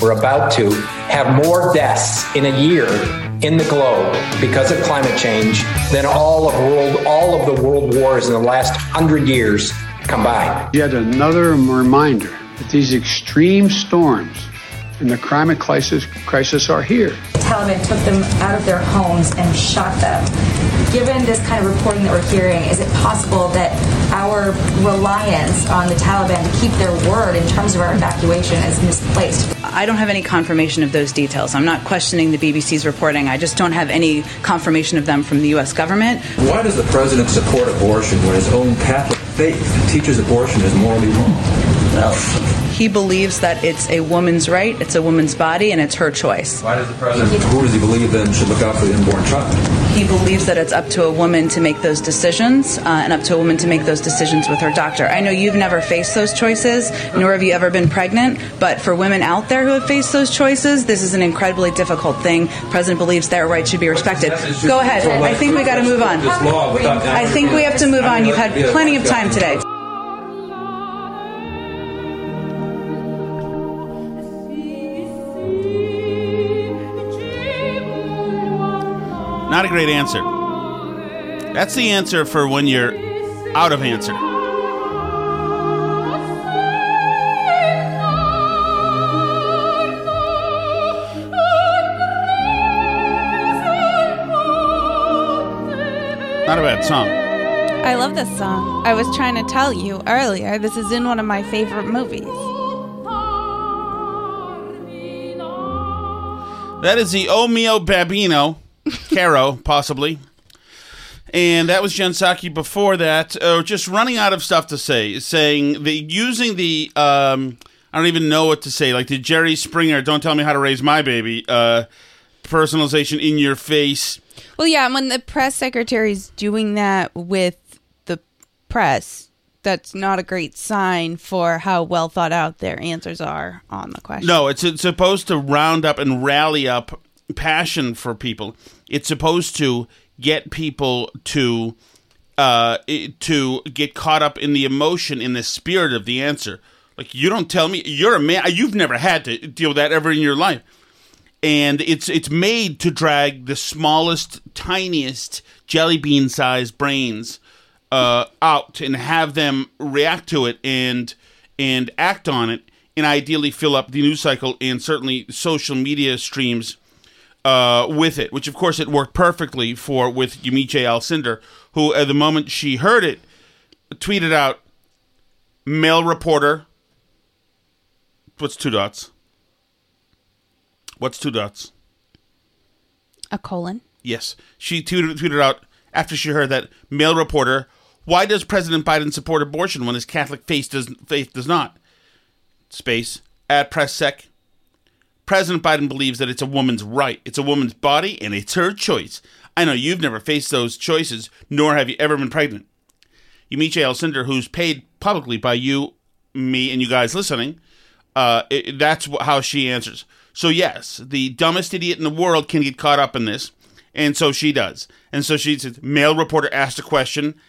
We're about to have more deaths in a year in the globe because of climate change than all of world all of the world wars in the last hundred years combined. Yet another reminder that these extreme storms and the climate crisis, crisis are here. Taliban took them out of their homes and shot them. Given this kind of reporting that we're hearing, is it possible that our reliance on the Taliban to keep their word in terms of our evacuation is misplaced? I don't have any confirmation of those details. I'm not questioning the BBC's reporting. I just don't have any confirmation of them from the U.S. government. Why does the president support abortion when his own Catholic faith teaches abortion is morally wrong? Well, he believes that it's a woman's right, it's a woman's body, and it's her choice. Why does the president, who does he believe then should look out for the unborn child? He believes that it's up to a woman to make those decisions uh, and up to a woman to make those decisions with her doctor. I know you've never faced those choices, nor have you ever been pregnant, but for women out there who have faced those choices, this is an incredibly difficult thing. The president believes their rights should be respected. Go ahead. I think we got to move on. This law without I think we have to move on. You've had plenty of time today. Not a great answer. That's the answer for when you're out of answer. Not a bad song. I love this song. I was trying to tell you earlier, this is in one of my favorite movies. That is the O Mio Babbino, Caro, possibly. And that was Jen Psaki before that. Uh, just running out of stuff to say, saying the using the um, I don't even know what to say, like the Jerry Springer, "Don't tell me how to raise my baby," uh, personalization in your face. Well, yeah, and when the press secretary's doing that with the press, that's not a great sign for how well thought out their answers are on the question. No, it's, it's supposed to round up and rally up passion for people. It's supposed to get people to uh, to get caught up in the emotion, in the spirit of the answer. Like you don't tell me you're a man. You've never had to deal with that ever in your life, and it's it's made to drag the smallest, tiniest jelly bean sized brains uh, out and have them react to it and and act on it, and ideally fill up the news cycle and certainly social media streams uh, with it, which of course it worked perfectly for with Yamiche Alcindor, who at the moment she heard it, tweeted out, "Male reporter." What's two dots? What's two dots? A colon. Yes, she tweeted, tweeted out after she heard that male reporter. Why does President Biden support abortion when his Catholic faith does faith does not? Space at press sec. President Biden believes that it's a woman's right, it's a woman's body, and it's her choice. I know you've never faced those choices, nor have you ever been pregnant. You meet Yamiche Alcindor, who's paid publicly by you, me, and you guys listening, uh, it, that's how she answers. So, yes, the dumbest idiot in the world can get caught up in this, and so she does. And so she says, male reporter asked a question.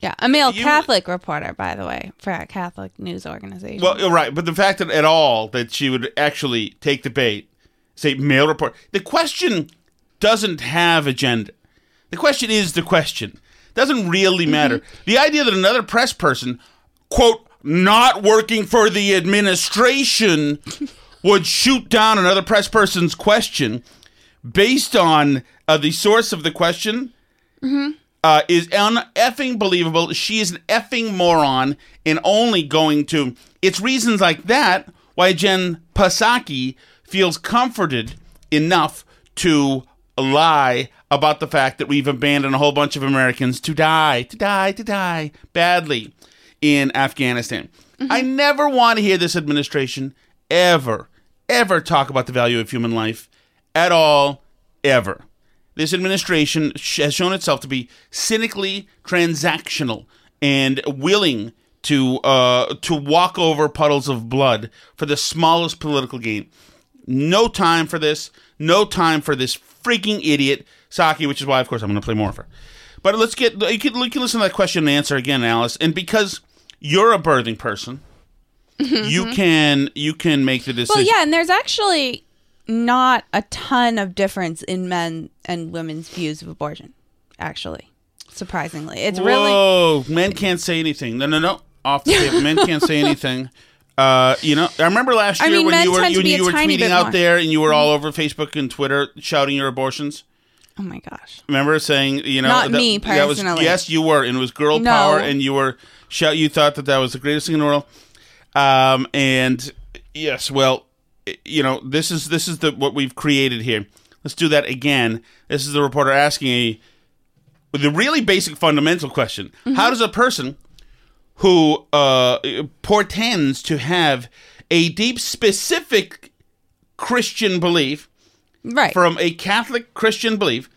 Yeah, a male You- Catholic reporter, by the way, for a Catholic news organization. Well, right, but the fact that at all that she would actually take the bait, say male report. The question doesn't have agenda. The question is the question. Doesn't really matter. The idea that another press person, quote, not working for the administration, would shoot down another press person's question based on uh, the source of the question uh, is un effing believable. She is an effing moron and only going to. It's reasons like that why Jen Psaki feels comforted enough to lie about the fact that we've abandoned a whole bunch of Americans to die, to die, to die badly in Afghanistan. I never want to hear this administration ever, ever talk about the value of human life at all, ever. This administration sh- has shown itself to be cynically transactional and willing to uh, to walk over puddles of blood for the smallest political gain. No time for this. No time for this freaking idiot Psaki, which is why, of course, I'm going to play more of her. But let's get you can, you can listen to that question and answer again, Alice. And because you're a birthing person, you can you can make the decision. well, yeah, and there's actually not a ton of difference in men and women's views of abortion. Actually, surprisingly, it's really Oh, men can't say anything. No, no, no. Off the table. men can't say anything. Uh, you know, I remember last I year mean, when you were tend to when be a you were tweeting out more. there and you were all over Facebook and Twitter shouting your abortions. oh my gosh. Remember saying, you know, Not that, me that was- personally. yes, you were, and it was girl No. power, and you were shout. You thought that that was the greatest thing in the world. Um, and yes, well, i- you know, this is this is the what we've created here. Let's do that again. This is the reporter asking a the really basic fundamental question: Mm-hmm. How does a person who uh, portends to have a deep, specific Christian belief Right. from a Catholic Christian belief,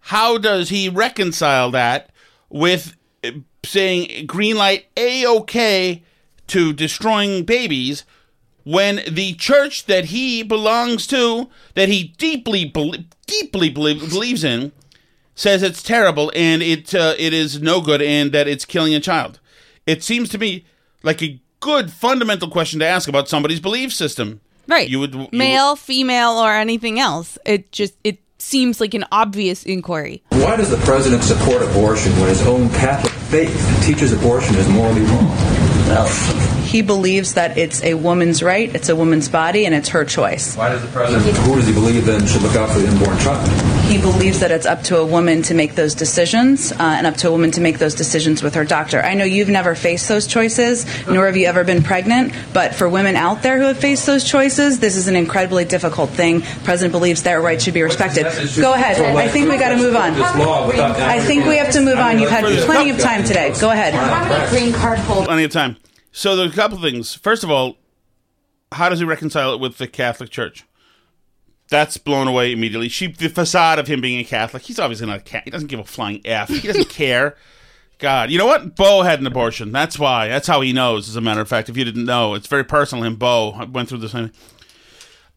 how does he reconcile that with uh, saying green light a okay to destroying babies when the church that he belongs to, that he deeply bel deeply belie- believes in, says it's terrible and it uh, it is no good and that it's killing a child? It seems to me like a good fundamental question to ask about somebody's belief system. right. You would you would- male, female, or anything else. It just it seems like an obvious inquiry. Why does the president support abortion when his own Catholic faith teaches abortion is morally wrong? He believes that it's a woman's right, it's a woman's body, and it's her choice. Why does the president, who does he believe then should look out for the unborn child? He believes that it's up to a woman to make those decisions uh, and up to a woman to make those decisions with her doctor. I know you've never faced those choices, nor have you ever been pregnant, but for women out there who have faced those choices, this is an incredibly difficult thing. The president believes their rights should be respected. Go ahead. I think we got to move on. This law without I think we have to move on. You've had plenty of time today. Go ahead. How many green card holders? plenty of time. So there's a couple things. First of all, how does he reconcile it with the Catholic Church? That's blown away immediately. She, the facade of him being a Catholic, he's obviously not a cat. He doesn't give a flying f. He doesn't care. God, you know what? Bo had an abortion. That's why. That's how he knows. As a matter of fact, if you didn't know, it's very personal. Him, Bo I went through the same.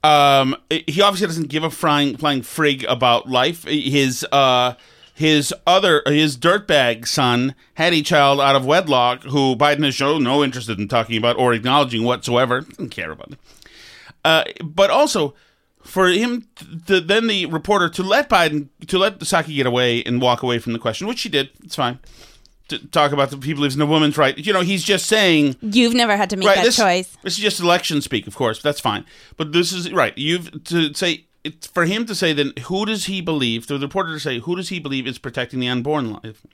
Um, he obviously doesn't give a flying flying frig about life. His uh, his other his dirtbag son had a child out of wedlock who Biden has shown no interest in talking about or acknowledging whatsoever. Doesn't care about it. Uh, but also for him to then the reporter to let Biden to let Psaki get away and walk away from the question, which she did. It's fine. To talk about the people lives in a woman's right. You know, he's just saying You've never had to make that this, choice. This is just election speak, of course. That's fine. But this is right. You've to say it's for him to say then who does he believe? For the reporter to say who does he believe is protecting the unborn life?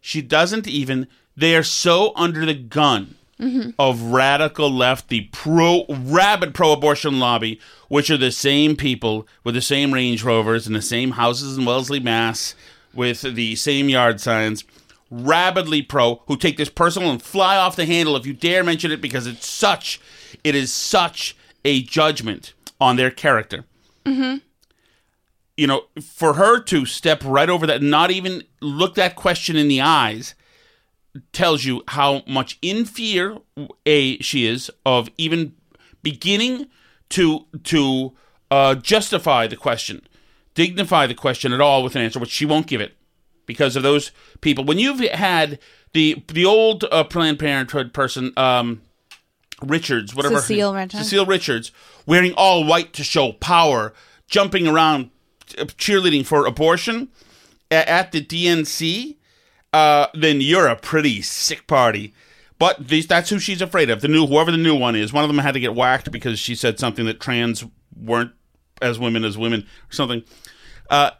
She doesn't even. They are so under the gun mm-hmm. of radical left, the pro rabid pro-abortion lobby, which are the same people with the same Range Rovers and the same houses in Wellesley, Mass, with the same yard signs. Rabidly pro, who take this personal and fly off the handle if you dare mention it because it's such, it is such a judgment on their character. Mm-hmm. You know, for her to step right over that, not even look that question in the eyes, tells you how much in fear a she is of even beginning to to uh, justify the question, dignify the question at all with an answer, which she won't give it because of those people. When you've had the the old uh, Planned Parenthood person, um, Richards, whatever, Cecile Richards. Cecile Richards, wearing all white to show power, jumping around, uh, cheerleading for abortion at the DNC, uh, then you're a pretty sick party. But these, that's who she's afraid of. The new, whoever the new one is. One of them had to get whacked because she said something that trans weren't as women as women or something. Uh,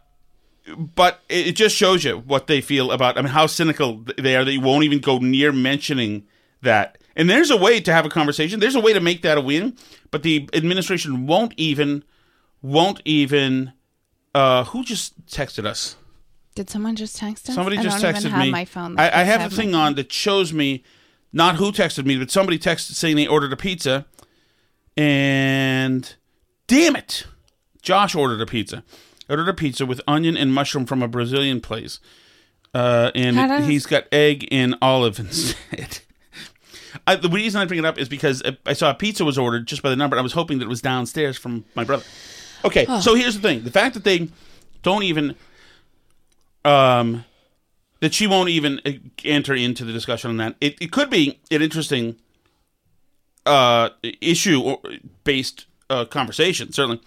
but it it just shows you what they feel about. I mean, how cynical they are that you won't even go near mentioning that. And there's a way to have a conversation. There's a way to make that a win, but the administration won't even, won't even. Uh, who just texted us? Did someone just text us? Somebody I just texted have me. my phone. I, I have a thing on that shows me not who texted me, but somebody texted saying they ordered a pizza, and damn it, Josh ordered a pizza. Ordered a pizza with onion and mushroom from a Brazilian place, uh, and does- he's got egg and olive instead. I, the reason I bring it up is because I saw a pizza was ordered just by the number. and I was hoping that it was downstairs from my brother. Okay, so here's the thing: the fact that they don't even um, that she won't even uh, enter into the discussion on that. It, it could be an interesting uh, issue or based uh, conversation, certainly,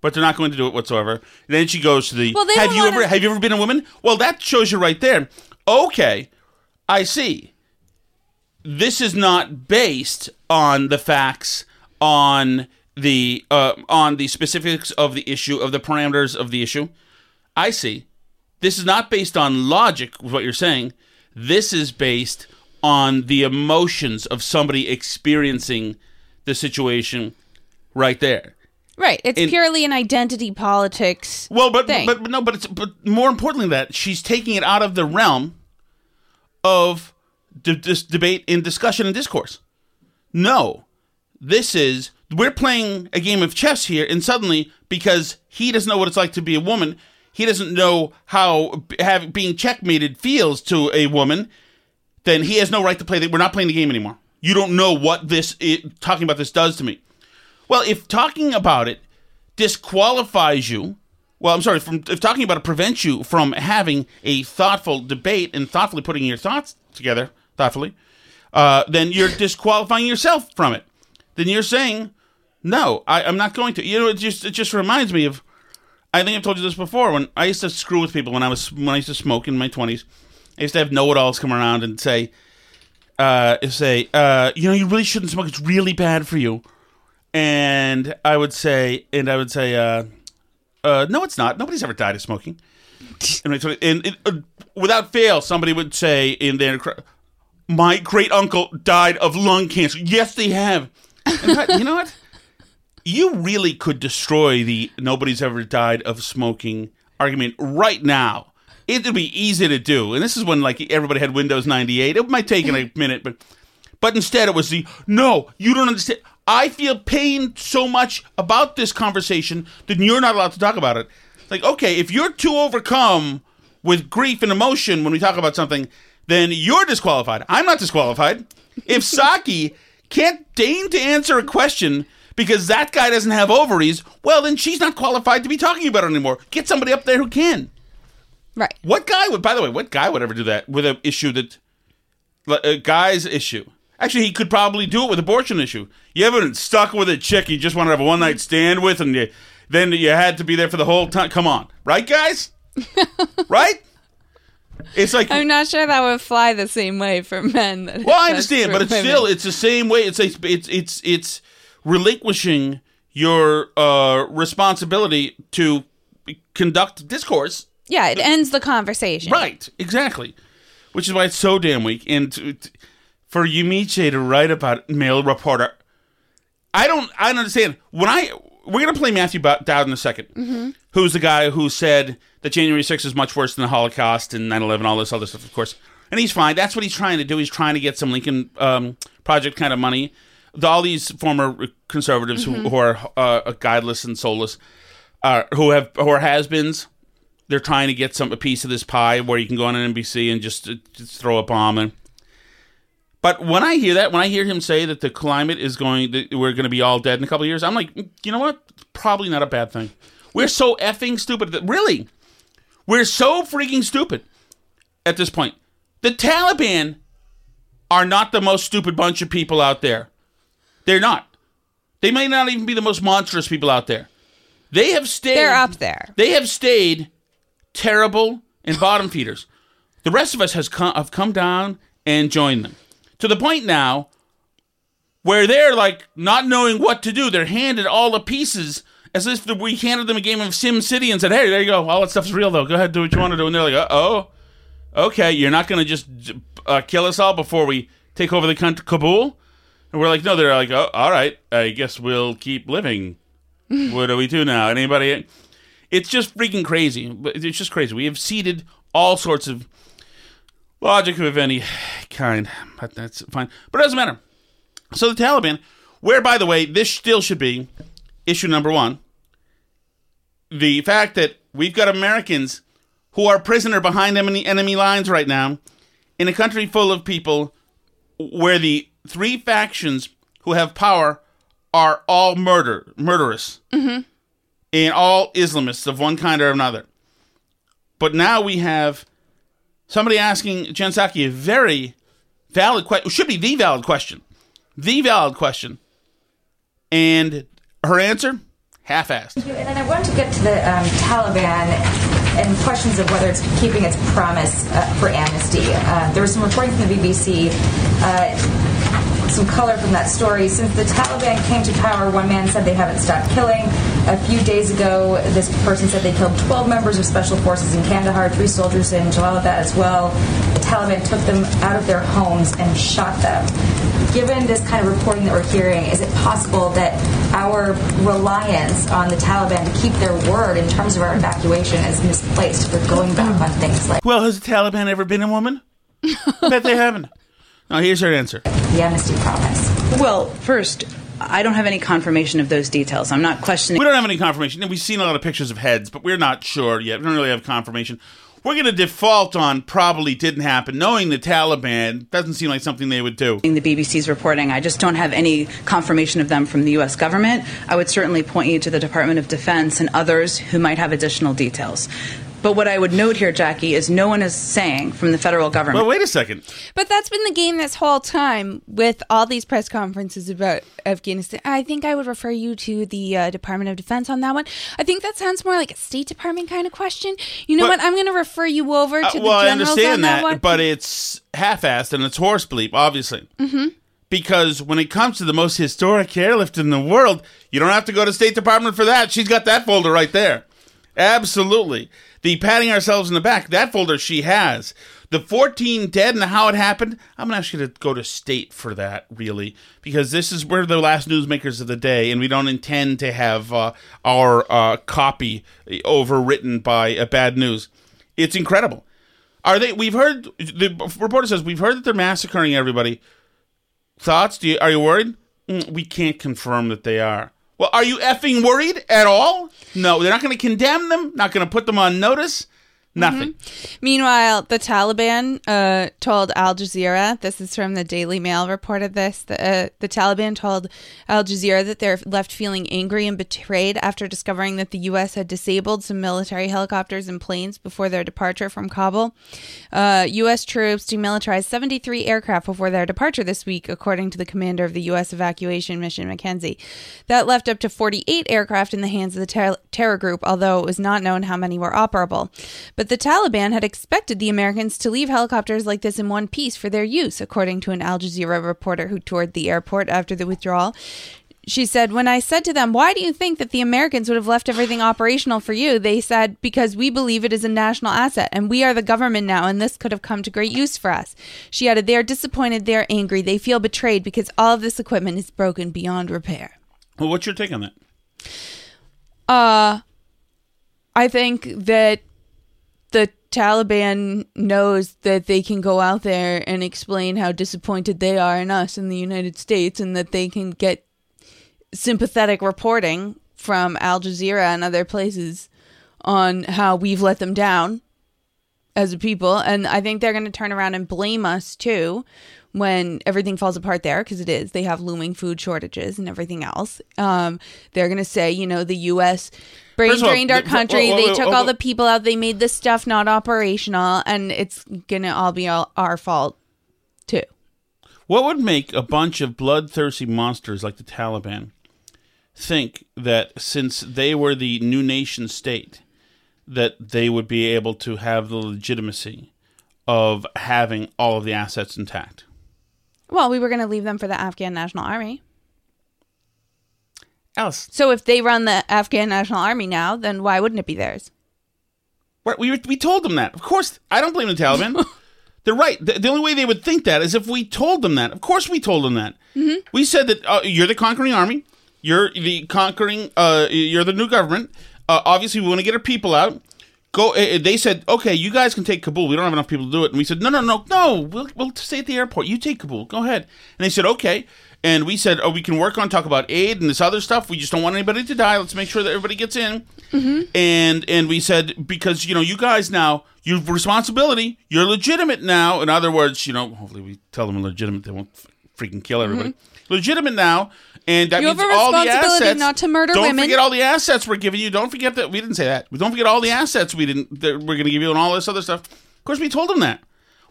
but they're not going to do it whatsoever. And then she goes to the Well, have you ever have you ever been a woman? Well, that shows you right there. Okay, I see. This is not based on the facts on the uh, on the specifics of the issue of the parameters of the issue. I see. This is not based on logic, what you're saying. This is based on the emotions of somebody experiencing the situation right there. Right. It's In- purely an identity politics. Well, but, thing. but but no, but it's but more importantly than that she's taking it out of the realm of d- this debate and discussion and discourse. No, this is we're playing a game of chess here, and suddenly because he doesn't know what it's like to be a woman, he doesn't know how have, being checkmated feels to a woman. Then he has no right to play. The, we're not playing the game anymore. You don't know what this it, talking about this does to me. Well, if talking about it disqualifies you, well, I'm sorry, from if talking about it prevents you from having a thoughtful debate and thoughtfully putting your thoughts together thoughtfully, uh, then you're disqualifying yourself from it. Then you're saying, no, I, I'm not going to. You know, it just it just reminds me of. I think I've told you this before. When I used to screw with people when I was when I used to smoke in my 20s, I used to have know-it-alls come around and say, uh, say, uh, you know, you really shouldn't smoke. It's really bad for you. And I would say, and I would say, uh, uh, no, it's not. Nobody's ever died of smoking. and, and uh, without fail, somebody would say in their, my great uncle died of lung cancer. Yes, they have. And I- you know what? You really could destroy the nobody's ever died of smoking argument right now. It'd be easy to do. And this is when like everybody had Windows 98. It might take a minute, but but instead it was the no, you don't understand. I feel pain so much about this conversation that you're not allowed to talk about it. Like, okay, if you're too overcome with grief and emotion when we talk about something, then you're disqualified. I'm not disqualified. If Psaki can't deign to answer a question because that guy doesn't have ovaries, well, then she's not qualified to be talking about it anymore. Get somebody up there who can. Right. What guy would, by the way, what guy would ever do that with an issue that, a guy's issue? Actually, he could probably do it with abortion issue. You ever been stuck with a chick you just wanted to have a one night stand with, and you, then you had to be there for the whole time? Come on, right, guys? right? It's like I'm not sure that would fly the same way for men. That well, I understand, but it's women. still it's the same way. It's a, it's it's it's relinquishing your uh, responsibility to conduct discourse yeah, it ends the conversation. Right, exactly. Which is why it's so damn weak. And to, to- for Yamiche to write about male reporter, I don't. I don't understand. When I we're gonna play Matthew Dowd in a 2nd who's the guy who said that January 6th is much worse than the Holocaust and 9/11, all this other stuff, of course. And he's fine. That's what he's trying to do. He's trying to get some Lincoln um, Project kind of money. all these former conservatives who, who are uh, guideless and soulless, uh, who have who are has-beens. They're trying to get some a piece of this pie where you can go on an NBC and just, uh, just throw a bomb in. But when I hear that, when I hear him say that the climate is going, that we're going to be all dead in a couple of years, I'm like, "Mm, you know what? Probably not a bad thing. We're so effing stupid. That, really, we're so freaking stupid at this point. The Taliban are not the most stupid bunch of people out there. They're not. They may not even be the most monstrous people out there. They have stayed. They're up there. They have stayed terrible and bottom feeders. The rest of us has come, have come down and joined them to the point now where they're like not knowing what to do. They're handed all the pieces as if we handed them a game of Sim City and said, "Hey, there you go. All that stuff's real, though. Go ahead, do what you want to do." And they're like, "Uh oh, okay, you're not going to just uh, kill us all before we take over the country, Kabul." And we're like, "No." They're like, "Oh, all right. I guess we'll keep living. what do we do now? Anybody?" It's just freaking crazy. But It's just crazy. We have seeded all sorts of logic of any kind, but that's fine. But it doesn't matter. So the Taliban, where by the way, this still should be issue number one. The fact that we've got Americans who are prisoner behind enemy enemy lines right now, in a country full of people where the three factions who have power are all murder murderous mm-hmm. and all Islamists of one kind or another. But now we have somebody asking Jen Psaki a very valid question, should be the valid question, the valid question, and her answer half-assed. And then I wanted to get to the um, Taliban and questions of whether it's keeping its promise uh, for amnesty. Uh, there was some reporting from the BBC. Uh, some color from that story. Since the Taliban came to power, one man said they haven't stopped killing. A few days ago, this person said they killed 12 members of special forces in Kandahar, three soldiers in Jalalabad as well. The Taliban took them out of their homes and shot them. Given this kind of reporting that we're hearing, is it possible that our reliance on the Taliban to keep their word in terms of our evacuation is misplaced? We're going back on things like Well, has the Taliban ever been a woman? I bet they haven't. Now, here's her answer. the amnesty promise. Well, first, I don't have any confirmation of those details. I'm not questioning. We don't have any confirmation. We've seen a lot of pictures of heads, but we're not sure yet. We don't really have confirmation. We're going to default on probably didn't happen, knowing the Taliban doesn't seem like something they would do. the BBC's reporting. I just don't have any confirmation of them from the U.S. government. I would certainly point you to the Department of Defense and others who might have additional details. But what I would note here, Jackie, is no one is saying from the federal government. Well, wait a second. But that's been the game this whole time with all these press conferences about Afghanistan. I think I would refer you to the uh, Department of Defense on that one. I think that sounds more like a State Department kind of question. You know But- what? I'm going to refer you over to Uh, the well, I understand on that, that, one. but it's half-assed and it's horse bleep, obviously. Mm-hmm. Because when it comes to the most historic airlift in the world, you don't have to go to State Department for that. She's got that folder right there. Absolutely. The patting ourselves in the back, that folder she has. The 14 dead and how it happened, I'm going to ask you to go to state for that, really, because this is we're the last newsmakers of the day, and we don't intend to have uh, our uh, copy overwritten by a bad news. It's incredible. Are they? We've heard the reporter says we've heard that they're massacring everybody. Thoughts? Do you, are you worried? Mm, we can't confirm that they are. Well, are you effing worried at all? No, they're not going to condemn them. Not going to put them on notice. Nothing. Meanwhile, the Taliban uh, told Al Jazeera, this is from the Daily Mail reported this, the, uh, the Taliban told Al Jazeera that they're left feeling angry and betrayed after discovering that the U.S. had disabled some military helicopters and planes before their departure from Kabul. Uh, U.S. troops demilitarized 73 aircraft before their departure this week, according to the commander of the U.S. evacuation mission, McKenzie. That left up to 48 aircraft in the hands of the ter- terror group, although it was not known how many were operable. But the Taliban had expected the Americans to leave helicopters like this in one piece for their use, according to an Al Jazeera reporter who toured the airport after the withdrawal. She said, When I said to them, Why do you think that the Americans would have left everything operational for you? They said, Because we believe it is a national asset and we are the government now and this could have come to great use for us. She added, They are disappointed, they are angry, they feel betrayed because all of this equipment is broken beyond repair. Well, what's your take on that? Uh, I think that the Taliban knows that they can go out there and explain how disappointed they are in us in the United States and that they can get sympathetic reporting from Al Jazeera and other places on how we've let them down as a people. And I think they're going to turn around and blame us too when everything falls apart there because it is. They have looming food shortages and everything else. Um, they're going to say, you know, the U.S. brain First of all, drained our the- country. whoa, whoa, they took all the people out. They made this stuff not operational, and it's going to all be all our fault too. What would make a bunch of bloodthirsty monsters like the Taliban think that since they were the new nation state, that they would be able to have the legitimacy of having all of the assets intact? Well, we were going to leave them for the Afghan National Army. Alice, So if they run the Afghan National Army now, then why wouldn't it be theirs? we, we, we told them that. Of course, I don't blame the Taliban. They're right. The, the only way they would think that is if we told them that. Of course, we told them that. We said that uh, you're the conquering army. You're the conquering. Uh, you're the new government. Uh, obviously, we want to get our people out. Go. Uh, they said, okay, you guys can take Kabul. We don't have enough people to do it. And we said, no, no, no, no. We'll we'll stay at the airport. You take Kabul. Go ahead. And they said, okay. And we said, oh, we can work on talk about aid and this other stuff. We just don't want anybody to die. Let's make sure that everybody gets in. Mm-hmm. And and we said because you know you guys now you have responsibility. You're legitimate now. In other words, you know, hopefully we tell them legitimate. They won't f- freaking kill everybody. Mm-hmm. Legitimate now. And that You have means a all the assets. not to murder don't women. forget all the assets we're giving you. Don't forget that we didn't say that. Don't forget all the assets we didn't. That we're going to give you and all this other stuff. Of course, we told them that.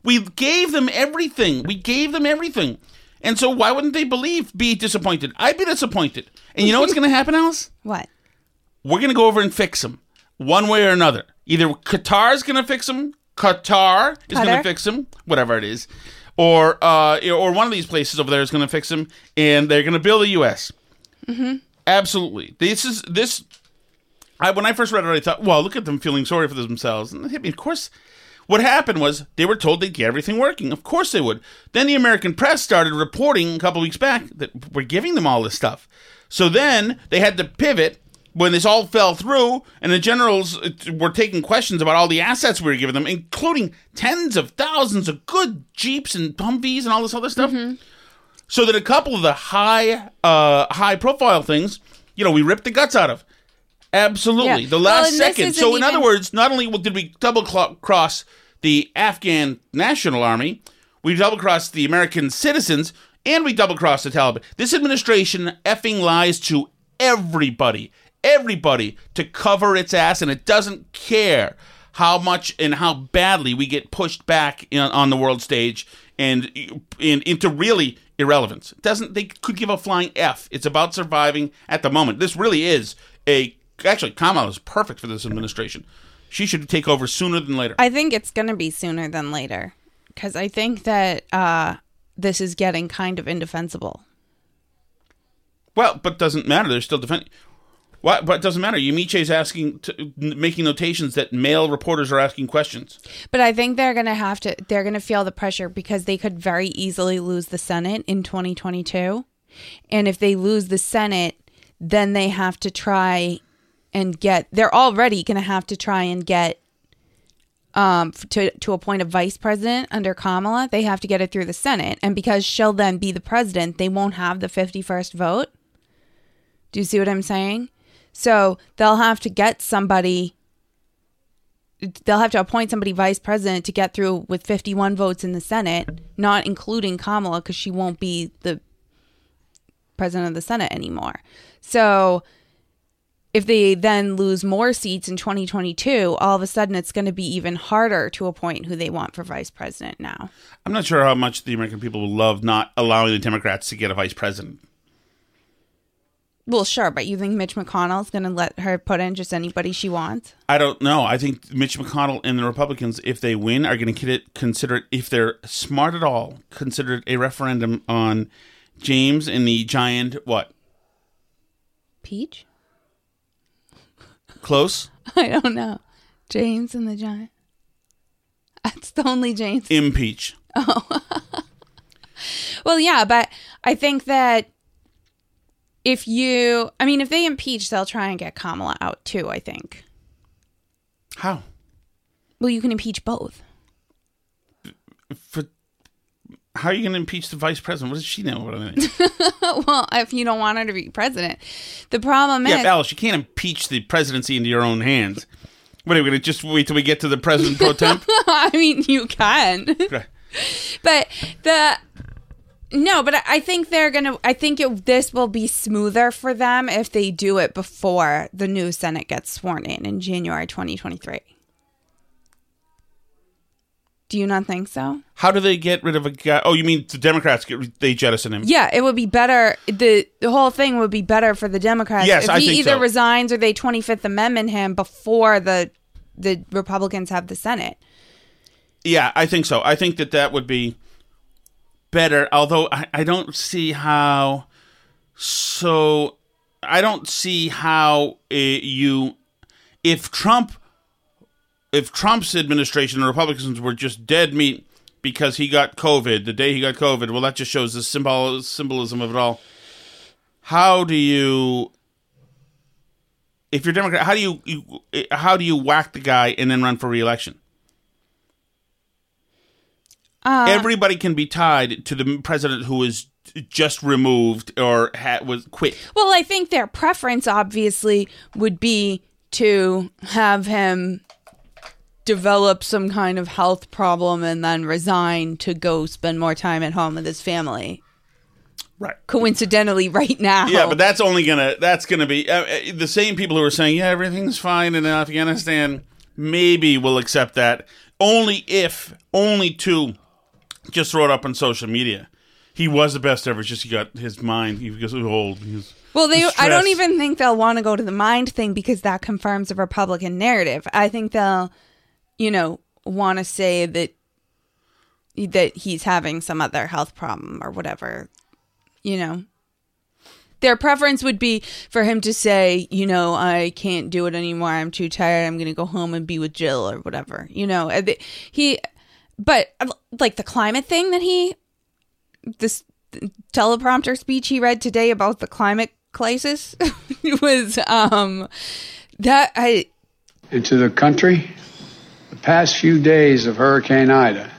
We gave them everything. We gave them everything. And so why wouldn't they believe? Be disappointed. I'd be disappointed. And you know what's going to happen, Alice? What? we're going to go over and fix them one way or another. Either Qatar's going to fix them, Qatar is going to fix them, whatever it is, or uh, or one of these places over there is going to fix them, and they're going to build the U.S. Mm-hmm. Absolutely, this is this. I when I first read it, I thought, well, look at them feeling sorry for themselves, and it hit me. Of course, what happened was they were told they'd get everything working. Of course they would. Then the American press started reporting a couple weeks back that we're giving them all this stuff. So then they had to pivot when this all fell through, and the generals uh, were taking questions about all the assets we were giving them, including tens of thousands of good Jeeps and Humvees and all this other stuff. So that a couple of the high, uh, high profile things, you know, we ripped the guts out of. Absolutely, Yeah. the last this second. So, in other words, not only did we double cross the Afghan National Army, we double crossed the American citizens, and we double crossed the Taliban. This administration effing lies to everybody, everybody to cover its ass, and it doesn't care how much and how badly we get pushed back in, on the world stage and, and into really irrelevance. It doesn't they could give a flying f. It's about surviving at the moment. This really is a actually Kamala is perfect for this administration. She should take over sooner than later. I think it's going to be sooner than later because I think that uh, this is getting kind of indefensible. Well, but doesn't matter. They're still defending. But it doesn't matter. Yamiche is asking, to, making notations that male reporters are asking questions. But I think they're going to have to, they're going to feel the pressure because they could very easily lose the Senate in 2022. And if they lose the Senate, then they have to try and get, they're already going to have to try and get um to to appoint a vice president under Kamala, they have to get it through the Senate. And because she'll then be the president, they won't have the 51st vote. Do you see what I'm saying? So they'll have to get somebody they'll have to appoint somebody vice president to get through with 51 votes in the Senate, not including Kamala because she won't be the president of the Senate anymore. So if they then lose more seats in 2022, all of a sudden it's going to be even harder to appoint who they want for vice president now. I'm not sure how much the American people will love not allowing the Democrats to get a vice president. Well, sure, but you think Mitch McConnell's going to let her put in just anybody she wants? I don't know. I think Mitch McConnell and the Republicans, if they win, are going to consider it, if they're smart at all, consider it a referendum on James and the giant, what? Peach? Close? I don't know. James and the Giant. That's the only James. Impeach. Oh. Well, yeah, but I think that if you, I mean, if they impeach, they'll try and get Kamala out too, I think. How? Well, you can impeach both. For how are you going to impeach the vice president? What does she know about anything? well, if you don't want her to be president, the problem is yeah, Alice, you can't impeach the presidency into your own hands. What are we going to just wait till we get to the president pro temp? I mean, you can. Right. but the no, but I- think they're gonna. I think it, this will be smoother for them if they do it before the new Senate gets sworn in in January 2023. Do you not think so? How do they get rid of a guy? Oh, you mean the Democrats get they jettison him? Yeah, it would be better. the The whole thing would be better for the Democrats Yes, if I he think either so. resigns or they Twenty Fifth Amendment him before the the Republicans have the Senate. Yeah, I think so. I think that that would be better. Although I, I don't see how. So I don't see how uh, you, if Trump, if Trump's administration and Republicans were just dead meat because he got COVID the day he got COVID. Well, that just shows the symbol symbolism of it all. How do you? If you're Democrat, how do you, you how do you whack the guy and then run for reelection? Uh, Everybody can be tied to the president who was just removed or ha- was quit. Well, I think their preference obviously would be to have him develop some kind of health problem and then resign to go spend more time at home with his family. Right. Coincidentally, right now. Yeah, but that's only gonna that's gonna be uh, uh, the same people who are saying yeah everything's fine in Afghanistan. Maybe will accept that only if only to just throw it up on social media. He was the best ever. Just he got his mind. He was old. He was, Well, they. the I don't even think they'll want to go to the mind thing because that confirms the Republican narrative. I think they'll, you know, want to say that that he's having some other health problem or whatever. You know, their preference would be for him to say, you know, I can't do it anymore. I'm too tired. I'm going to go home and be with Jill or whatever. You know, he. But uh, like the climate thing that he this teleprompter speech he read today about the climate crisis was um that I into the country, the past few days of Hurricane Ida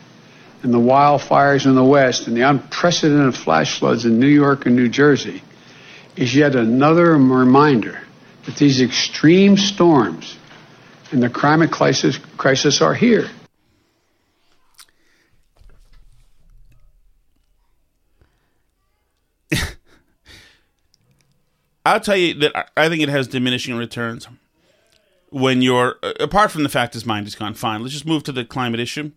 and the wildfires in the West and the unprecedented flash floods in New York and New Jersey is yet another reminder that these extreme storms and the climate crisis, crisis are here. I'll tell you that I- think it has diminishing returns when you're uh, apart from the fact his mind is gone. Fine, let's just move to the climate issue.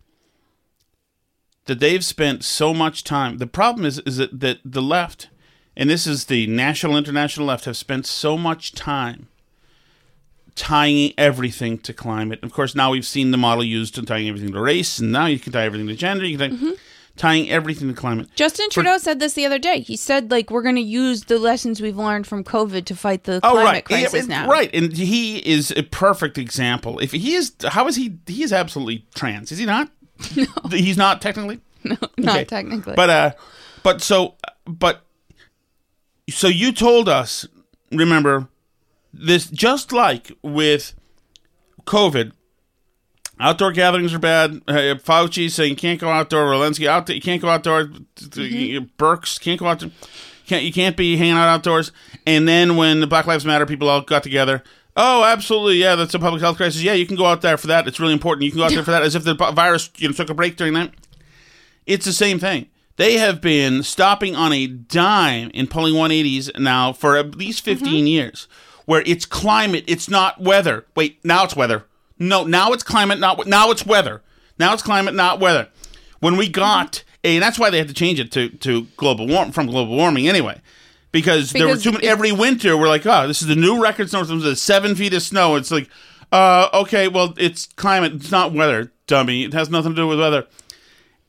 That they've spent so much time. The problem is is that, that the left, and this is the national international left, have spent so much time tying everything to climate. Of course, now we've seen the model used to tying everything to race, and now you can tie everything to gender. You can tie, tying everything to climate. Justin For- Trudeau said this the other day. He said like we're going to use the lessons we've learned from COVID to fight the Oh climate right, crisis Yeah, now. right, and he is a perfect example. If he is, how is he? He is absolutely trans, is he not? No, he's not technically. No, not Okay. technically. But uh, but so but so you told us. Remember this, just like with COVID. Outdoor gatherings are bad. Uh, Fauci saying you can't go outdoor. Walensky out. You can't go outdoor. Birx can't go outdoor. Can't you can't be hanging out outdoors. And then when the Black Lives Matter people all got together, oh, absolutely, yeah, that's a public health crisis. Yeah, you can go out there for that. It's really important. You can go out there for that. As if the virus you know took a break during that. It's the same thing. They have been stopping on a dime and pulling 180s now for at least 15 years, where it's climate, it's not weather. Wait, now it's weather. No, now it's climate, not now it's weather. Now it's climate, not weather. When we got, and that's why they had to change it to, to global warm from global warming anyway, because, there were too many. Every winter, we're like, oh, this is the new record snow. Seven feet of snow. It's like, uh, okay, well, it's climate, it's not weather, dummy. It has nothing to do with weather.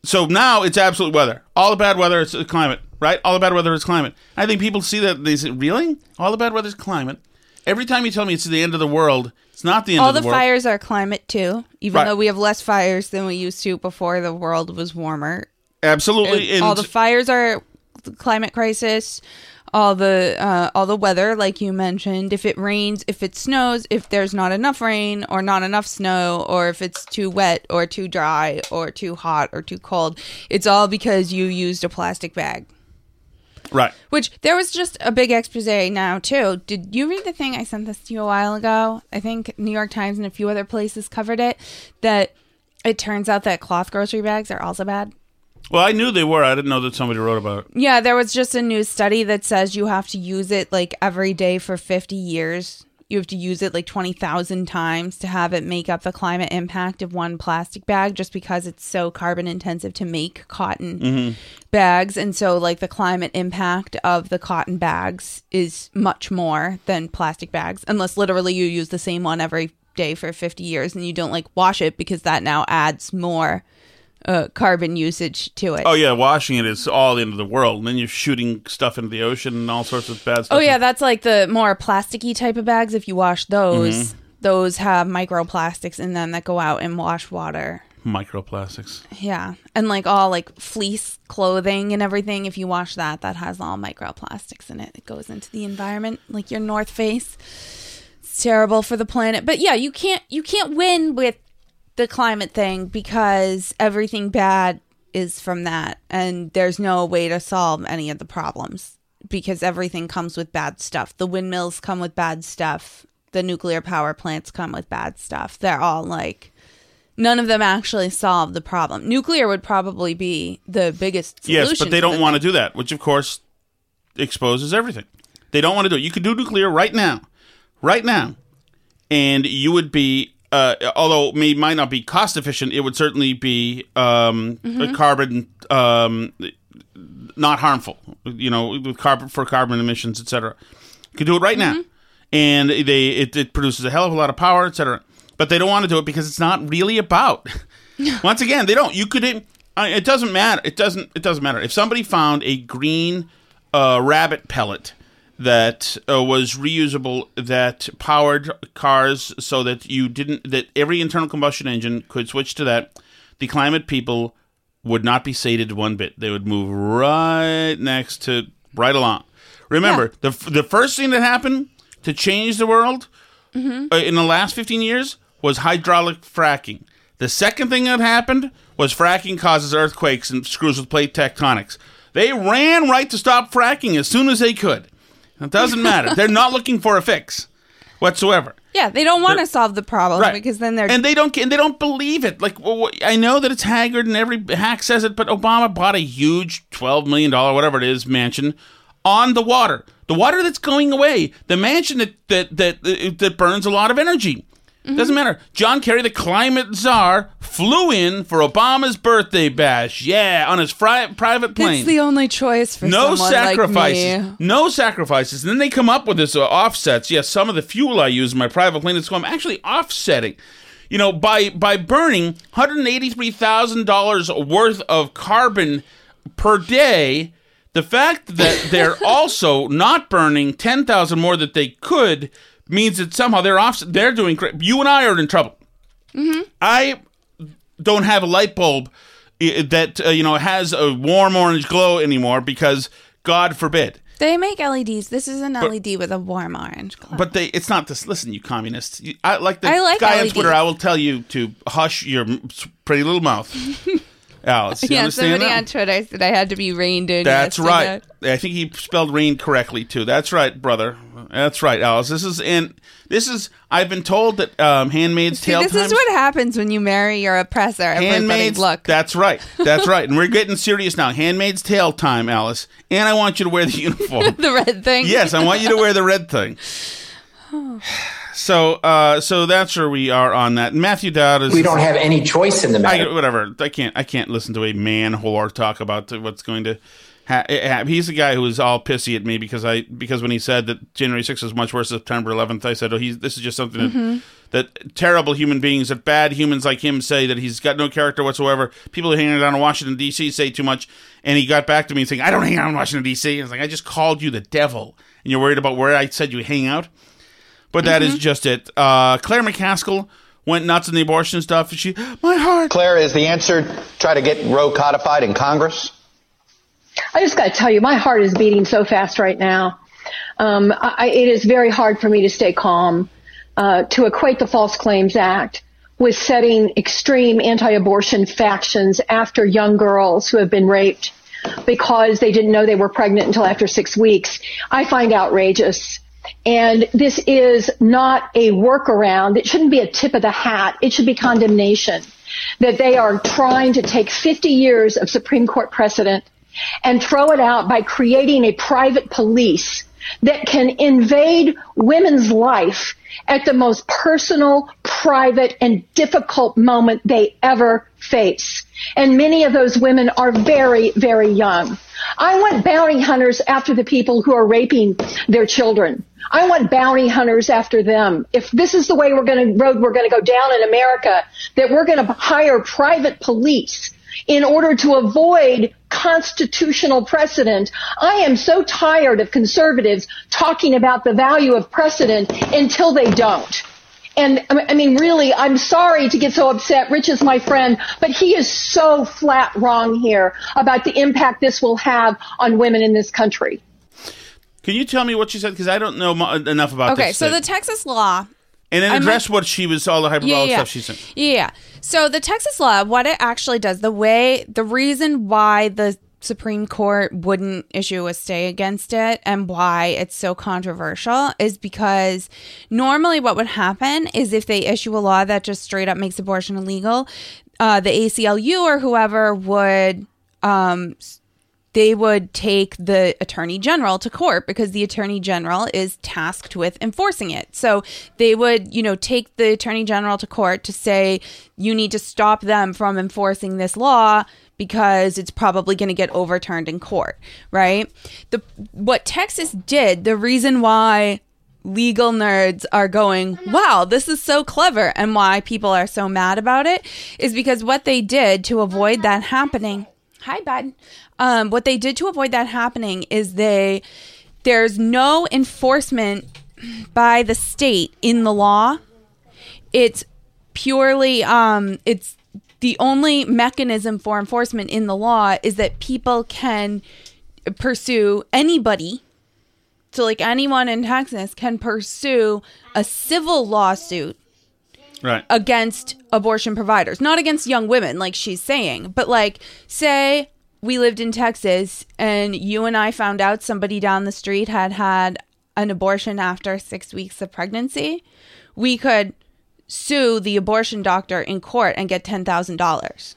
So now it's absolute weather. All the bad weather is climate, right? All the bad weather is climate. I think people see that they say, "Really? All the bad weather is climate." Every time you tell me it's the end of the world, it's not the end All of the world. All the, world. fires are climate too, even Right. though we have less fires than we used to before the world was warmer. Absolutely. And all the fires are the climate crisis, all the uh, all the weather, like you mentioned. If it rains, if it snows, if there's not enough rain or not enough snow, or if it's too wet or too dry or too hot or too cold, it's all because you used a plastic bag. Right. Which there was just a big expose now too. Did you read the thing I sent this to you a while ago? I think New York Times and a few other places covered it. That it turns out that cloth grocery bags are also bad. Well, I knew they were. I didn't know that somebody wrote about it. Yeah, there was just a new study that says you have to use it like every day for 50 years. You have to use it like 20,000 times to have it make up the climate impact of one plastic bag just because it's so carbon intensive to make cotton mm-hmm. bags. And so, like, the climate impact of the cotton bags is much more than plastic bags, unless literally you use the same one every day for 50 years and you don't like wash it because that now adds more uh, carbon usage to it. Oh yeah, washing it is all the end of the world. And then you're shooting stuff into the ocean and all sorts of bad stuff. Oh yeah, that's like the more plasticky type of bags. If you wash those, Mm-hmm. those have microplastics in them that go out and wash water. microplastics. Yeah, and like all like fleece clothing and everything. If you wash that, that has all microplastics in it. It goes into the environment, like your North Face. It's terrible for the planet. But yeah, you can't you can't win with the climate thing because everything bad is from that, and there's no way to solve any of the problems because everything comes with bad stuff. The windmills come with bad stuff. The nuclear power plants come with bad stuff. They're all like none of them actually solve the problem. Nuclear would probably be the biggest solution. Yes, but they don't want to do that, which of course exposes everything. They don't want to do it. You could do nuclear right now, right now, and you would be. Uh, although it may might not be cost efficient, it would certainly be um, Mm-hmm. carbon um, not harmful. You know, with carbon for carbon emissions, etc. Could do it right Mm-hmm. now, and they it, it produces a hell of a lot of power, etc. But they don't want to do it because it's not really about. Once again, they don't. You could. It, it doesn't matter. It doesn't. It doesn't matter if somebody found a green uh, rabbit pellet that uh, was reusable that powered cars so that you didn't that every internal combustion engine could switch to that the climate people would not be sated one bit they would move right next to right along remember the the first thing that happened to change the world uh, in the last 15 years was hydraulic fracking. The second thing that happened was fracking causes earthquakes and screws with plate tectonics. They ran right to stop fracking as soon as they could. It doesn't matter. They're not looking for a fix whatsoever. Yeah, they don't want to solve the problem Right. because then they're and they don't and they don't believe it. Like wh- I know that it's Haggard and every hack says it, but Obama bought a huge twelve million dollar whatever it is mansion on the water, the water that's going away, the mansion that that that that, that burns a lot of energy. Mm-hmm. Doesn't matter. John Kerry, the climate czar, flew in for Obama's birthday bash. Yeah, on his fri- private plane It's the only choice for no someone sacrifices. like me. No sacrifices. And then they come up with this uh, offsets. Yes, some of the fuel I use in my private plane is I'm actually offsetting. You know, by by burning hundred eighty three thousand dollars worth of carbon per day. The fact that they're also not burning ten thousand more that they could means that somehow they're off. They're doing. cra- You and I are in trouble. Mm-hmm. I don't have a light bulb eh, eh, that uh, you know has a warm orange glow anymore because God forbid. They make LEDs. This is an LED with a warm orange. Glow. But they, it's not this. Listen, you communists. You- I like the I like guy on Twitter. I will tell you to hush your pretty little mouth, Alice. You yeah, understand somebody that? on Twitter said I had to be reined in. That's right. I think he spelled rain correctly too. That's right, brother. That's right, Alice. This is and this is. I've been told that um, Handmaid's See, Tale. this is what happens when you marry your oppressor. Handmaid's look. That's right. That's right. And we're getting serious now. Handmaid's Tale time, Alice. And I want you to wear the uniform. the red thing. yes, I want you to wear the red thing. So, uh, so that's where we are on that. Matthew Dowd is. We don't have any choice in the I, matter. whatever. I can't. I can't listen to a man whore talk about what's going to. Ha- ha- he's the guy who was all pissy at me because I because when he said that January 6th is much worse than September 11th, I said, "Oh, he's this is just something Mm-hmm. that, that terrible human beings, that bad humans like him say that he's got no character whatsoever. People who hang out in Washington D.C. say too much." And he got back to me saying, "I don't hang out in Washington D.C." I was like, "I just called you the devil, and you're worried about where I said you hang out." But that is just it. Uh, Claire McCaskill went nuts in the abortion stuff. She, my heart. Claire, is the answer try to get Roe codified in Congress? I just got to tell you, my heart is beating so fast right now. Um, I, it is very hard for me to stay calm, uh, to equate the False Claims Act with setting extreme anti-abortion factions after young girls who have been raped because they didn't know they were pregnant until after six weeks. I find outrageous. And this is not a workaround. It shouldn't be a tip of the hat. It should be condemnation that they are trying to take 50 years of Supreme Court precedent and throw it out by creating a private police that can invade women's life at the most personal, private, and difficult moment they ever face. And many of those women are very, very young. I want bounty hunters after the people who are raping their children. I want bounty hunters after them. If this is the way we're going to road we're going to go down in America, that we're going to hire private police in order to avoid constitutional precedent. I am so tired of conservatives talking about the value of precedent until they don't. And I mean, really, I'm sorry to get so upset. Rich is my friend, but he is so flat wrong here about the impact this will have on women in this country. Can you tell me what she said? Because I don't know mo- enough about Okay, this. so the Texas law and then I address what she was, all the hyperbolic yeah. stuff she said. Yeah. So the Texas law, what it actually does, the way, the reason why the Supreme Court wouldn't issue a stay against it and why it's so controversial is because normally what would happen is if they issue a law that just straight up makes abortion illegal, uh, the ACLU or whoever would um, they would take the attorney general to court because the attorney general is tasked with enforcing it. So they would, you know, take the attorney general to court to say you need to stop them from enforcing this law because it's probably going to get overturned in court, right? The what Texas did, the reason why legal nerds are going, wow, this is so clever, and why people are so mad about it is because what they did to avoid that happening. Hi, bud. Um, what they did to avoid that happening is they there's no enforcement by the state in the law. It's purely um, it's the only mechanism for enforcement in the law is that people can pursue anybody so, like anyone in Texas can pursue a civil lawsuit Right. against abortion providers, not against young women, like she's saying, but like, say we lived in Texas and you and I found out somebody down the street had had an abortion after six weeks of pregnancy, we could sue the abortion doctor in court and get $10,000.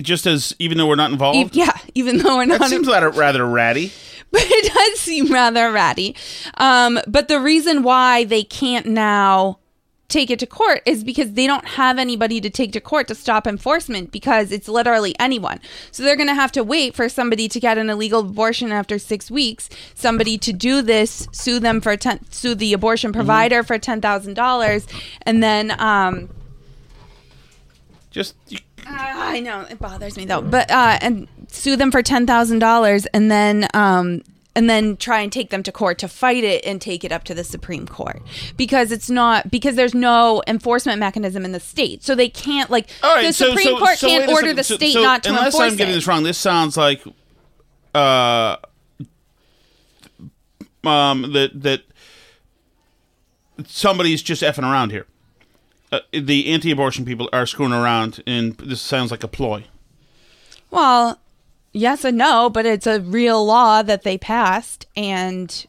Just as, even though we're not involved? E- yeah, even though we're not. That seems rather, rather ratty. but it does seem rather ratty. Um, but the reason why they can't now take it to court is because they don't have anybody to take to court to stop enforcement because it's literally anyone. So they're going to have to wait for somebody to get an illegal abortion after six weeks, somebody to do this, sue them for ten, sue the abortion provider for ten thousand dollars, and then um, Just, you, Ah, I know it bothers me though, but uh, and sue them for ten thousand dollars, and then um, and then try and take them to court to fight it and take it up to the Supreme Court because it's not because there's no enforcement mechanism in the state, so they can't like right, the so, Supreme so, Court so can't order the state not to unless enforce Unless I'm getting it. this wrong, this sounds like uh, um, that that somebody's just effing around here. Uh, the anti-abortion people are screwing around, and this sounds like a ploy. Well, yes and no, but it's a real law that they passed and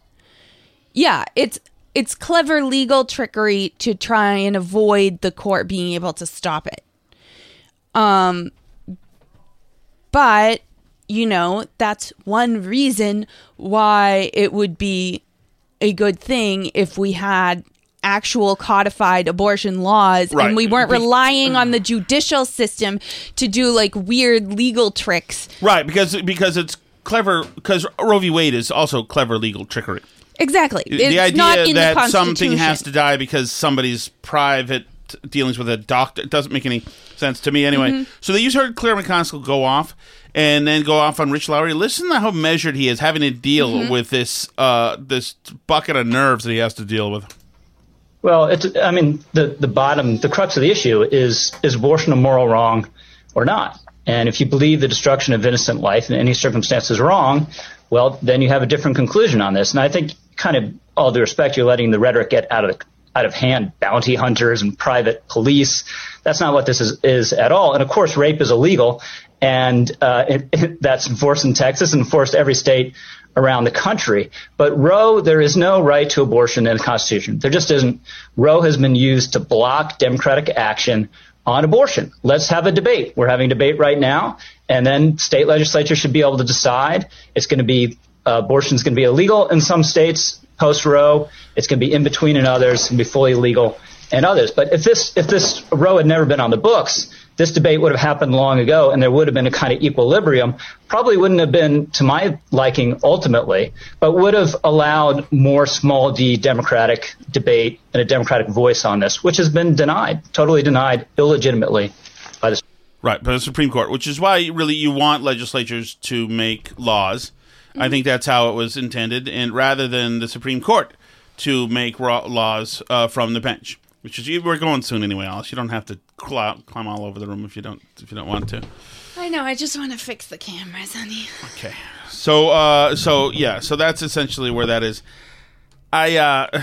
yeah, it's it's clever legal trickery to try and avoid the court being able to stop it. Um but you know, that's one reason why it would be a good thing if we had actual codified abortion laws Right. and we weren't relying on the judicial system to do like weird legal tricks. Right, because because it's clever. Because Roe v. Wade is also clever legal trickery. Exactly. It's the idea not in that the something has to die because somebody's private dealings with a doctor it doesn't make any sense to me anyway. Mhm. So they just heard Claire McCaskill go off and then go off on Rich Lowry. Listen to how measured he is having to deal Mhm. with this uh, this bucket of nerves that he has to deal with. Well, it's, I mean, the, the bottom, the crux of the issue is, is abortion a moral wrong or not? And if you believe the destruction of innocent life in any circumstance is wrong, well, then you have a different conclusion on this. And I think, kind of all due respect, you're letting the rhetoric get out of the, out of hand. Bounty hunters and private police. That's not what this is, is at all. And of course, rape is illegal, and uh, it, it, that's enforced in Texas and enforced every state around the country. But Roe, there is no right to abortion in the Constitution. There just isn't. Roe has been used to block democratic action on abortion. Let's have a debate. We're having a debate right now, and then state legislatures should be able to decide. It's going to be uh, abortion is going to be illegal in some states post Roe. It's going to be in between in others. Going be fully legal in others. But if this if this Roe had never been on the books, this debate would have happened long ago, and there would have been a kind of equilibrium. Probably wouldn't have been to my liking ultimately, but would have allowed more small d democratic debate and a democratic voice on this, which has been denied, totally denied, illegitimately by the right by the Supreme Court. Which is why really you want legislatures to make laws. I think that's how it was intended, and rather than the Supreme Court to make laws uh, from the bench which is we're going soon anyway, Alice. You don't have to climb, climb all over the room if you don't if you don't want to. I know. I just want to fix the cameras, honey. Okay. So uh so yeah, so that's essentially where that is. I uh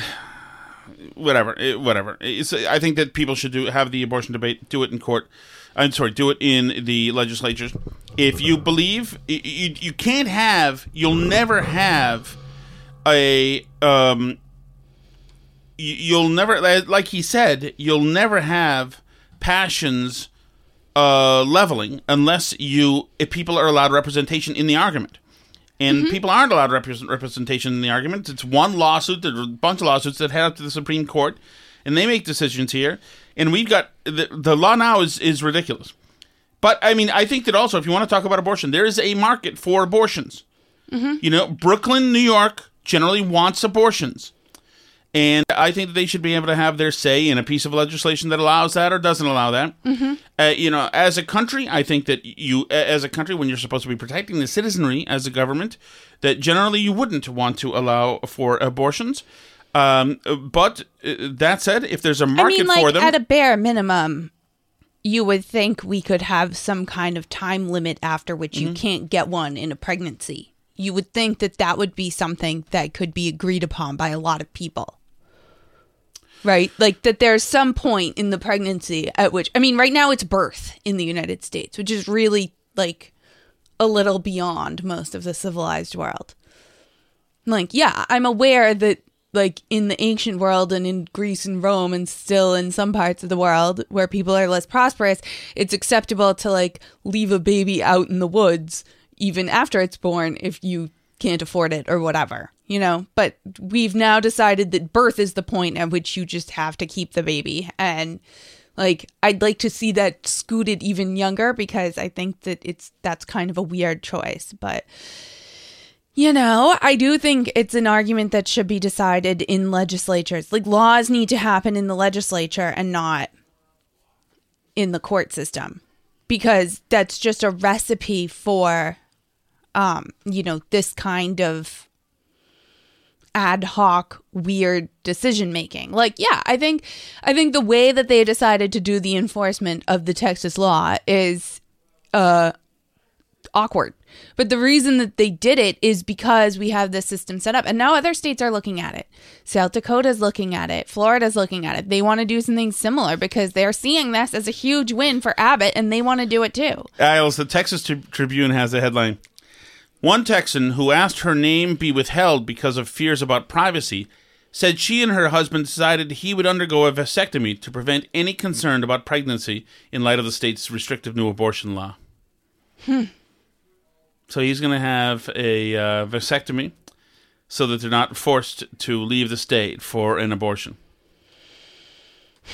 whatever, it, whatever. It's, I think that people should do have the abortion debate, do it in court. I'm sorry, do it in the legislatures. If you believe you, you can't have, you'll never have a um you'll never like he said you'll never have passions uh, leveling unless you if people are allowed representation in the argument. And mm-hmm. people aren't allowed represent, representation in the argument. It's one lawsuit there's a bunch of lawsuits that head up to the supreme court and they make decisions here. And we've got the, the law now is is ridiculous. But i mean i think that also if you want to talk about abortion there is a market for abortions. Mm-hmm. you know brooklyn new york generally wants abortions and I think that they should be able to have their say in a piece of legislation that allows that or doesn't allow that. Mm-hmm. Uh, you know, as a country, I think that you, as a country, when you're supposed to be protecting the citizenry as a government, that generally you wouldn't want to allow for abortions. Um, but uh, that said, if there's a market I mean, like, for them, at a bare minimum, you would think we could have some kind of time limit after which mm-hmm. you can't get one in a pregnancy. You would think that that would be something that could be agreed upon by a lot of people right? Like that there's some point in the pregnancy at which, I mean, right now it's birth in the United States, which is really like a little beyond most of the civilized world. Like, yeah, I'm aware that like in the ancient world and in Greece and Rome and still in some parts of the world where people are less prosperous, it's acceptable to like leave a baby out in the woods even after it's born if you can't afford it or whatever, you know. But we've now decided that birth is the point at which you just have to keep the baby. And like I'd like to see that scooted even younger because I think that it's that's kind of a weird choice. But you know, I do think it's an argument that should be decided in legislatures. Like laws need to happen in the legislature and not in the court system because that's just a recipe for um, you know, this kind of ad hoc weird decision making. Like, yeah, I think I think the way that they decided to do the enforcement of the Texas law is uh awkward. But the reason that they did it is because we have this system set up. And now other states are looking at it. South Dakota's looking at it. Florida's looking at it. They want to do something similar because they're seeing this as a huge win for Abbott and they want to do it too. Alice, the Texas Tribune has a headline one Texan who asked her name be withheld because of fears about privacy said she and her husband decided he would undergo a vasectomy to prevent any concern about pregnancy in light of the state's restrictive new abortion law. Hmm. So he's going to have a uh, vasectomy so that they're not forced to leave the state for an abortion.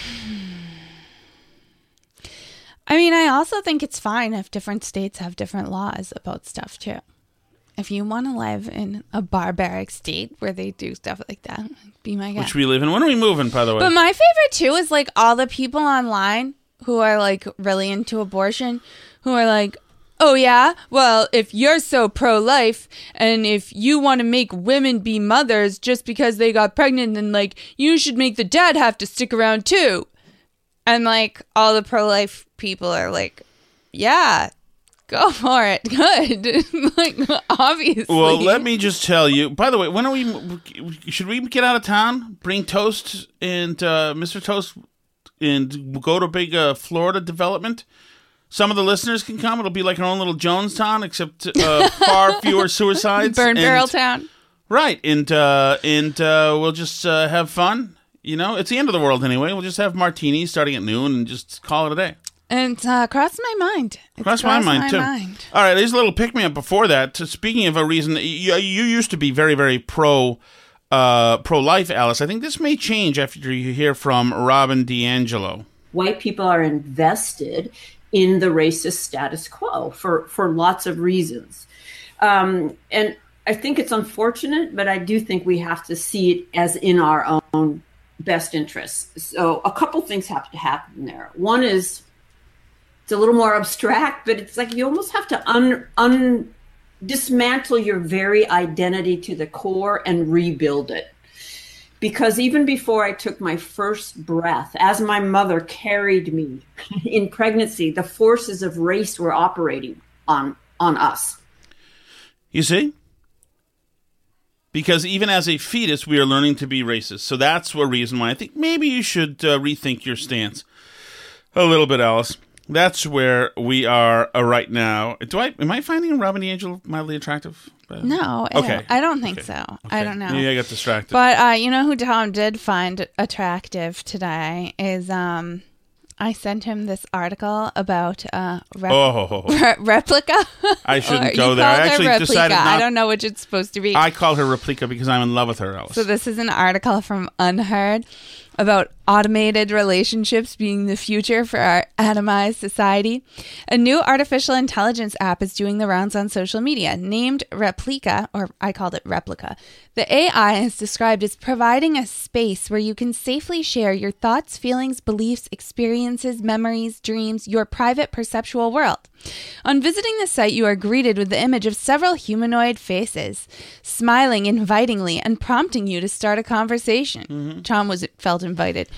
I mean, I also think it's fine if different states have different laws about stuff too if you want to live in a barbaric state where they do stuff like that, be my guest. Which we live in. When are we moving, by the way? But my favorite too is like all the people online who are like really into abortion, who are like, oh yeah, well, if you're so pro life and if you want to make women be mothers just because they got pregnant, then like you should make the dad have to stick around too. And like all the pro life people are like, yeah, Go for it. Good. like obviously. Well, let me just tell you. By the way, when are we? Should we get out of town? Bring Toast and uh, Mr. Toast and go to a big uh, Florida development. Some of the listeners can come. It'll be like our own little Jonestown, except uh, far fewer suicides. Burn and- Barrel Town. Right, and uh, and uh, we'll just uh, have fun. You know, it's the end of the world anyway. We'll just have martinis starting at noon and just call it a day. And uh, crossed my mind. It's Cross my crossed mind too. mind. All right, there's a little pick me up before that. To- Speaking of a reason, you, you used to be very, very pro uh, pro life, Alice. I think this may change after you hear from Robin DiAngelo. white people are invested in the racist status quo for, for lots of reasons. Um, and I think it's unfortunate, but I do think we have to see it as in our own best interests. So a couple things have to happen there. One is it's a little more abstract, but it's like you almost have to un, un dismantle your very identity to the core and rebuild it because even before I took my first breath, as my mother carried me in pregnancy, the forces of race were operating on on us. You see? Because even as a fetus, we are learning to be racist. So that's a reason why I think maybe you should uh, rethink your stance a little bit, Alice. That's where we are uh, right now. Do I am I finding Robin Angel mildly attractive? Uh, No, I Okay. don't, I don't think Okay. so. I don't know. Maybe I got distracted. But uh, you know who Tom did find attractive today is um, I sent him this article about uh, rep- Oh. re- replica. I shouldn't go there. I actually replica. decided I don't know which it's supposed to be. I call her replica because I'm in love with her, Alice. So this is an article from UnHerd about automated relationships being the future for our atomized society. A new artificial intelligence app is doing the rounds on social media, named Replika, or I called it Replica. The AI is described as providing a space where you can safely share your thoughts, feelings, beliefs, experiences, memories, dreams, your private perceptual world. On visiting the site, you are greeted with the image of several humanoid faces, smiling invitingly and prompting you to start a conversation. Mm-hmm. Tom was felt invited.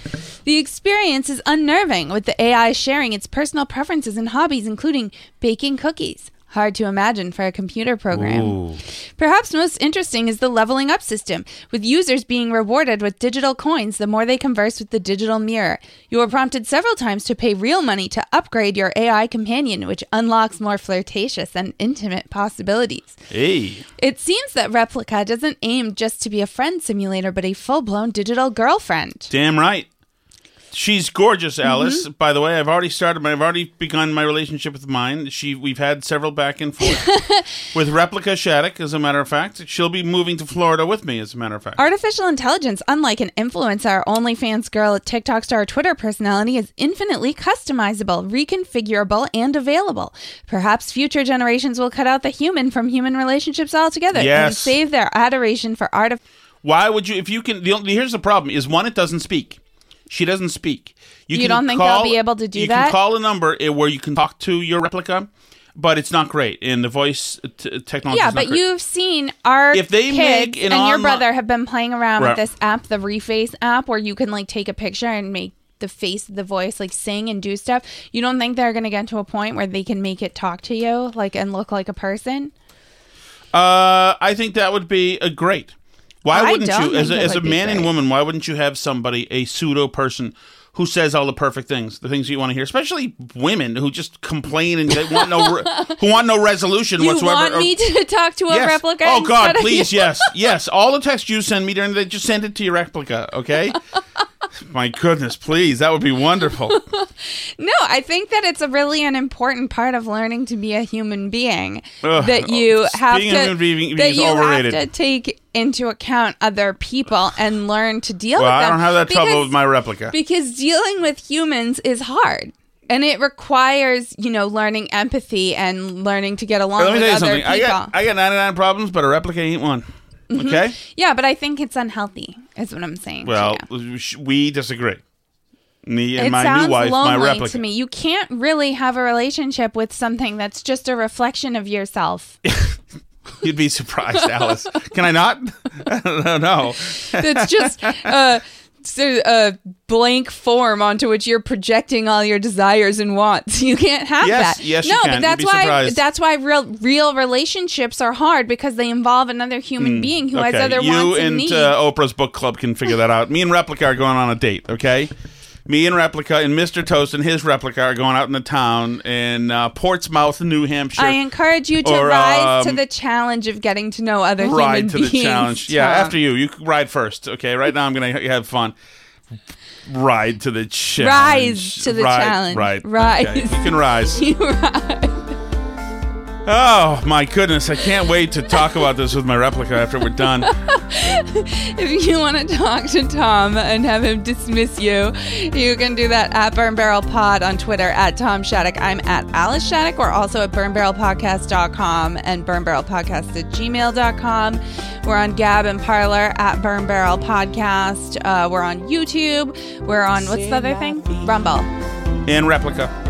The experience is unnerving, with the AI sharing its personal preferences and hobbies, including baking cookies. Hard to imagine for a computer program. Perhaps most interesting is the leveling up system, with users being rewarded with digital coins the more they converse with the digital mirror. You are prompted several times to pay real money to upgrade your AI companion, which unlocks more flirtatious and intimate possibilities. Hey. It seems that Replika doesn't aim just to be a friend simulator, but a full blown digital girlfriend. Damn right. She's gorgeous, Mm-hmm. Alice. By the way, I've already started. My, I've already begun my relationship with mine. She, we've had several back and forth with Replica Shattuck. As a matter of fact, she'll be moving to Florida with me. As a matter of fact, Artificial intelligence, unlike an influencer, OnlyFans girl, TikTok star, Twitter personality, is infinitely customizable, reconfigurable, and available. Perhaps future generations will cut out the human from human relationships altogether and save their adoration for art. of. why would you? If you can, the only, here's the problem: is one, it doesn't speak. She doesn't speak. You don't think they'll be able to do you that? You can call a number eh, where you can talk to your replica, but it's not great. And the voice uh, t- technology. Yeah, but great. you've seen our If they kids make an and your brother have been playing around Right. with this app, the Reface app, where you can like take a picture and make the face of the voice like sing and do stuff. You don't think they're gonna get to a point where they can make it talk to you like and look like a person? Uh, I think that would be a great. Why I wouldn't you, as a, as a man and woman, why wouldn't you have somebody, a pseudo person, who says all the perfect things, the things you want to hear, especially women who just complain and they want no, re- who want no resolution You whatsoever. want or- me to talk to a Yes. replica? Oh God, please, yes, yes. All the text you send me during the day, just send it to your replica, okay? My goodness, please, that would be wonderful. No, I think that it's a really an important part of learning to be a human being Ugh. that you oh, have Being to a human being that you overrated. have to take into account other people and learn to deal well, with I don't have that trouble with my replica. because dealing with humans is hard. And it requires, you know, learning empathy and learning to get along Let me with tell you other something. people. I got I got 99 problems, but a replica ain't one. Mhm. Okay. Yeah, but I think it's unhealthy, is what I'm saying. Well, we disagree. Me and it my new wife, my replica. to me. You can't really have a relationship with something that's just a reflection of yourself. You'd be surprised, Alice. Can I not? no, no. it's just uh, so a blank form onto which you're projecting all your desires and wants. You can't have Yes, that. yes, you no, but that's why surprised. that's why real real relationships are hard because they involve another human being who has Hmm. Other you wants and, and needs. uh, Oprah's book club can figure that out. Me and Replica are going on a date. Okay. Me and Replica and Mr. Toast and his Replica are going out in the town in uh, Portsmouth, New Hampshire. I encourage you to Or, rise to um, the challenge of getting to know other people. ride human to beings. the challenge. Yeah, after you. You ride first. Okay. Right now, I'm going to have fun. Ride to the challenge. Rise to the Ride- challenge. Right. Rise. Okay, You can rise. You rise. Oh my goodness! I can't wait to talk about this with my replica after we're done. If you want to talk to Tom and have him dismiss you, you can do that at Burn Barrel Pod on Twitter at Tom Shattuck. I'm at Alice Shattuck. We're also at burnbarrelpodcast.com and burnbarrelpodcast at gmail.com. We're on Gab and Parler at Burn Barrel Podcast. Uh, we're on YouTube. We're on, what's the other thing? Rumble. And replica.